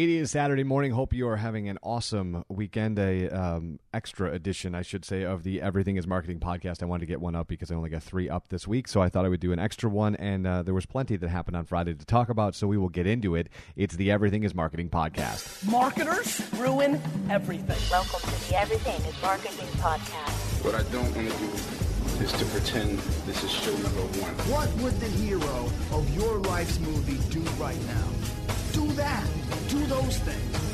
It is Saturday morning. Hope you are having an awesome weekend. A um, extra edition, I should say, of the Everything Is Marketing podcast. I wanted to get one up because I only got three up this week, so I thought I would do an extra one. And uh, there was plenty that happened on Friday to talk about, so we will get into it. It's the Everything Is Marketing podcast. Marketers ruin everything. Welcome to the Everything is Marketing podcast. What I don't want to do is to pretend this is show number one. What would the hero of your life's movie do right now? Do that. Do those things.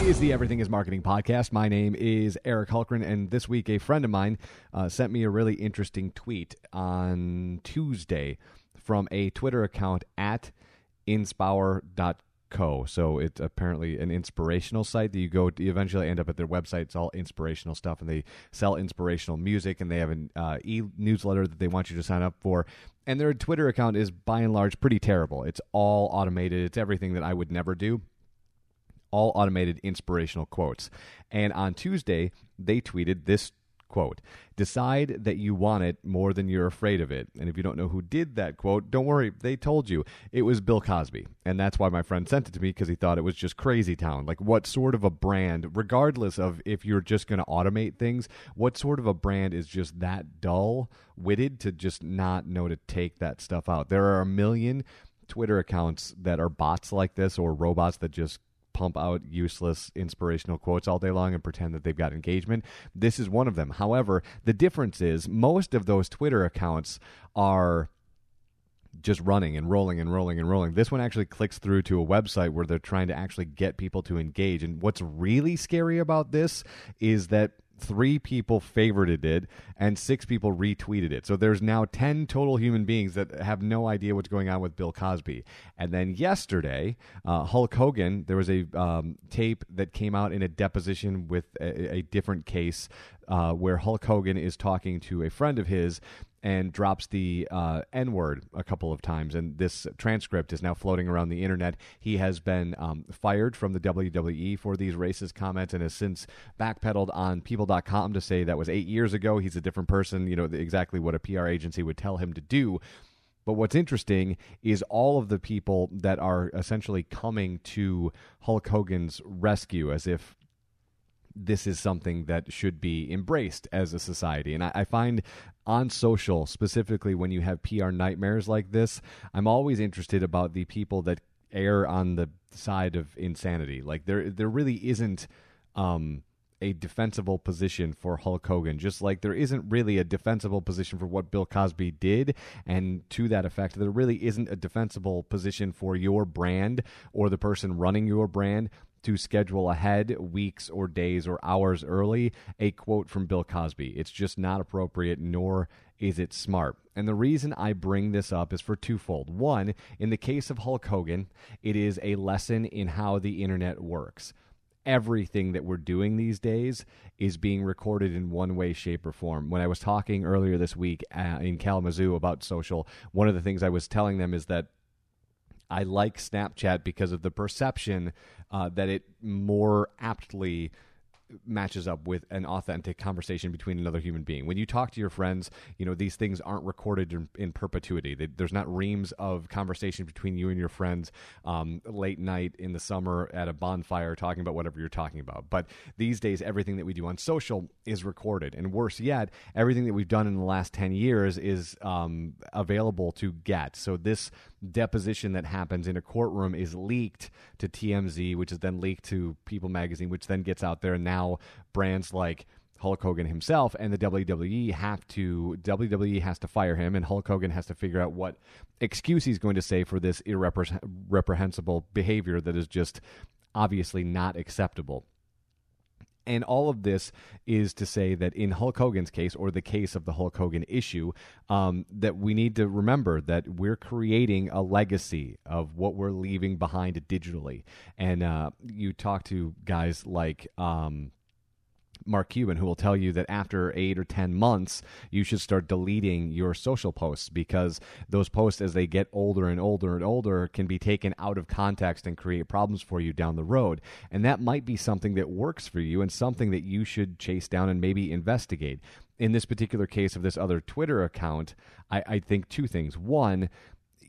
It is the Everything is Marketing podcast. My name is Eric Hulkran, and this week a friend of mine uh, sent me a really interesting tweet on Tuesday from a Twitter account at inspower.co. So it's apparently an inspirational site that you go to, you eventually end up at their website. It's all inspirational stuff, and they sell inspirational music, and they have an uh, e newsletter that they want you to sign up for. And their Twitter account is by and large pretty terrible. It's all automated. It's everything that I would never do all automated inspirational quotes. And on Tuesday, they tweeted this quote Decide that you want it more than you're afraid of it. And if you don't know who did that quote, don't worry, they told you. It was Bill Cosby. And that's why my friend sent it to me because he thought it was just crazy town. Like, what sort of a brand, regardless of if you're just going to automate things, what sort of a brand is just that dull witted to just not know to take that stuff out? There are a million. Twitter accounts that are bots like this or robots that just pump out useless inspirational quotes all day long and pretend that they've got engagement. This is one of them. However, the difference is most of those Twitter accounts are just running and rolling and rolling and rolling. This one actually clicks through to a website where they're trying to actually get people to engage. And what's really scary about this is that three people favorited it and six people retweeted it. So there's now 10 total human beings that have no idea what's going on with Bill Cosby. And then yesterday, uh, Hulk Hogan, there was a um, tape that came out in a deposition with a, a different case uh, where Hulk Hogan is talking to a friend of his and drops the uh, N word a couple of times. And this transcript is now floating around the internet. He has been um, fired from the WWE for these racist comments and has since backpedaled on people.com to say that was eight years ago. He's a different person, you know, exactly what a PR agency would tell him to do. But what's interesting is all of the people that are essentially coming to Hulk Hogan's rescue as if this is something that should be embraced as a society. And I, I, find on social, specifically when you have PR nightmares like this, I'm always interested about the people that err on the side of insanity. Like there, there really isn't. Um, a defensible position for Hulk Hogan, just like there isn't really a defensible position for what Bill Cosby did. And to that effect, there really isn't a defensible position for your brand or the person running your brand to schedule ahead weeks or days or hours early a quote from Bill Cosby. It's just not appropriate, nor is it smart. And the reason I bring this up is for twofold. One, in the case of Hulk Hogan, it is a lesson in how the internet works everything that we're doing these days is being recorded in one way, shape, or form. When I was talking earlier this week uh, in Kalamazoo about social, one of the things I was telling them is that I like Snapchat because of the perception uh, that it more aptly matches up with an authentic conversation between another human being. When you talk to your friends, you know, these things aren't recorded in, in perpetuity. They, there's not reams of conversation between you and your friends um, late night in the summer at a bonfire talking about whatever you're talking about. But these days, everything that we do on social is recorded. And worse yet, everything that we've done in the last 10 years is um, available to get. So this deposition that happens in a courtroom is leaked to TMZ, which is then leaked to People Magazine, which then gets out there. And now brands like Hulk Hogan himself and the WWE have to WWE has to fire him, and Hulk Hogan has to figure out what excuse he's going to say for this irreprehensible behavior that is just obviously not acceptable. And all of this is to say that in Hulk Hogan's case, or the case of the Hulk Hogan issue, um, that we need to remember that we're creating a legacy of what we're leaving behind digitally. And uh, you talk to guys like. Um, Mark Cuban, who will tell you that after eight or 10 months, you should start deleting your social posts because those posts, as they get older and older and older, can be taken out of context and create problems for you down the road. And that might be something that works for you and something that you should chase down and maybe investigate. In this particular case of this other Twitter account, I, I think two things. One,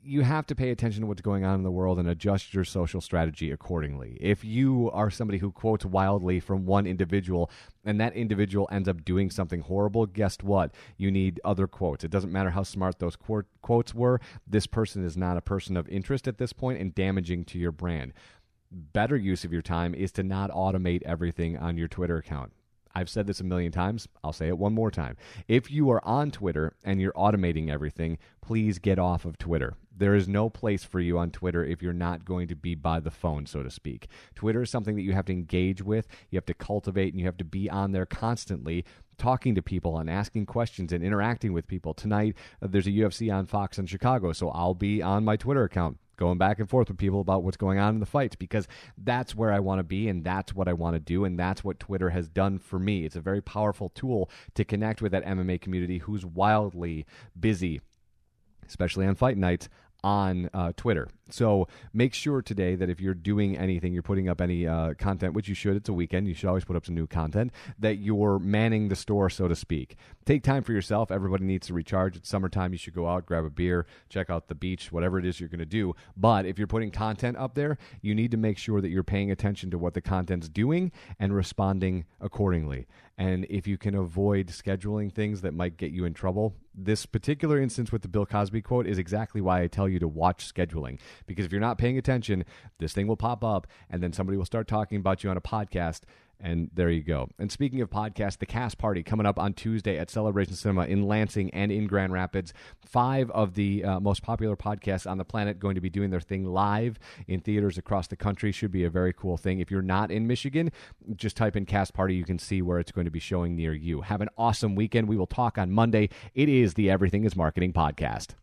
you have to pay attention to what's going on in the world and adjust your social strategy accordingly. If you are somebody who quotes wildly from one individual and that individual ends up doing something horrible, guess what? You need other quotes. It doesn't matter how smart those qu- quotes were. This person is not a person of interest at this point and damaging to your brand. Better use of your time is to not automate everything on your Twitter account. I've said this a million times. I'll say it one more time. If you are on Twitter and you're automating everything, please get off of Twitter. There is no place for you on Twitter if you're not going to be by the phone, so to speak. Twitter is something that you have to engage with, you have to cultivate, and you have to be on there constantly talking to people and asking questions and interacting with people. Tonight, uh, there's a UFC on Fox in Chicago, so I'll be on my Twitter account going back and forth with people about what's going on in the fights because that's where I want to be and that's what I want to do and that's what Twitter has done for me. It's a very powerful tool to connect with that MMA community who's wildly busy especially on fight nights on uh, Twitter. So make sure today that if you're doing anything, you're putting up any uh, content, which you should, it's a weekend, you should always put up some new content, that you're manning the store, so to speak. Take time for yourself. Everybody needs to recharge. It's summertime. You should go out, grab a beer, check out the beach, whatever it is you're going to do. But if you're putting content up there, you need to make sure that you're paying attention to what the content's doing and responding accordingly. And if you can avoid scheduling things that might get you in trouble, this particular instance with the Bill Cosby quote is exactly why I tell you to watch scheduling. Because if you're not paying attention, this thing will pop up and then somebody will start talking about you on a podcast and there you go. And speaking of podcasts, the cast party coming up on Tuesday at Celebration Cinema in Lansing and in Grand Rapids. Five of the uh, most popular podcasts on the planet going to be doing their thing live in theaters across the country. Should be a very cool thing. If you're not in Michigan, just type in cast party. You can see where it's going to be showing near you. Have an awesome weekend. We will talk on Monday. It is the Everything is Marketing podcast.